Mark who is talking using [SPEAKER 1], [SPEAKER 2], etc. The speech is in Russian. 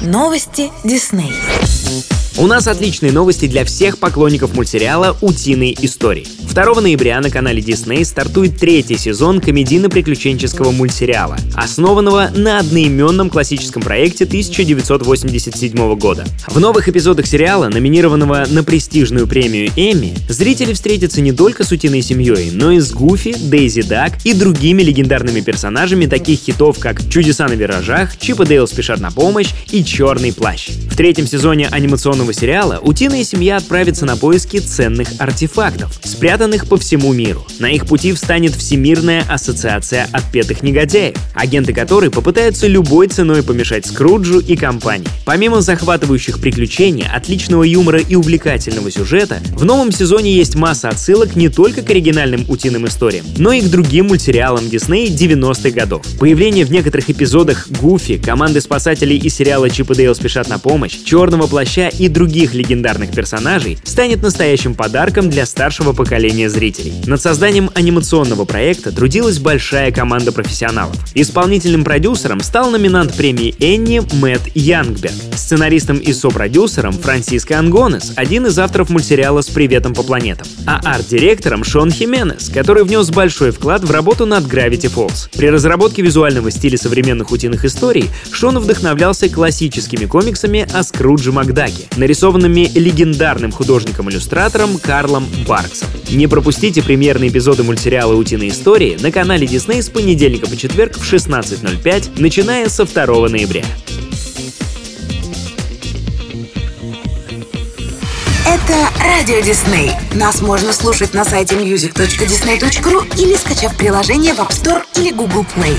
[SPEAKER 1] Новости Дисней.
[SPEAKER 2] У нас отличные новости для всех поклонников мультсериала «Утиные истории». 2 ноября на канале Disney стартует третий сезон комедийно-приключенческого мультсериала, основанного на одноименном классическом проекте 1987 года. В новых эпизодах сериала, номинированного на престижную премию Эмми, зрители встретятся не только с «Утиной семьей», но и с Гуфи, Дейзи Дак и другими легендарными персонажами таких хитов, как «Чудеса на виражах», «Чип и Дейл спешат на помощь» и «Черный плащ». Третьем сезоне анимационного сериала утиная семья отправится на поиски ценных артефактов, спрятанных по всему миру. На их пути встанет Всемирная ассоциация отпетых негодяев, агенты которой попытаются любой ценой помешать Скруджу и компании. Помимо захватывающих приключений, отличного юмора и увлекательного сюжета, в новом сезоне есть масса отсылок не только к оригинальным утиным историям, но и к другим мультсериалам Дисней 90-х годов. Появление в некоторых эпизодах Гуфи, команды спасателей из сериала Чип и Дейл спешат на помощь, Черного плаща и других легендарных персонажей станет настоящим подарком для старшего поколения зрителей. Над созданием анимационного проекта трудилась большая команда профессионалов. Исполнительным продюсером стал номинант премии Энни Мэтт Янгберг, сценаристом и сопродюсером Франсиско Ангонес, один из авторов мультсериала «С приветом по планетам», а арт-директором Шон Хименес, который внес большой вклад в работу над Gravity Falls. При разработке визуального стиля современных утиных историй Шон вдохновлялся классическими комиксами о Скрудже Макдаке, нарисованными легендарным художником-иллюстратором Карлом Барксом. Не пропустите премьерные эпизоды мультсериала «Утиные истории» на канале Disney с понедельника по четверг в 16.05, начиная со 2 ноября.
[SPEAKER 1] Это Радио Дисней. Нас можно слушать на сайте music.disney.ru или скачав приложение в App Store или Google Play.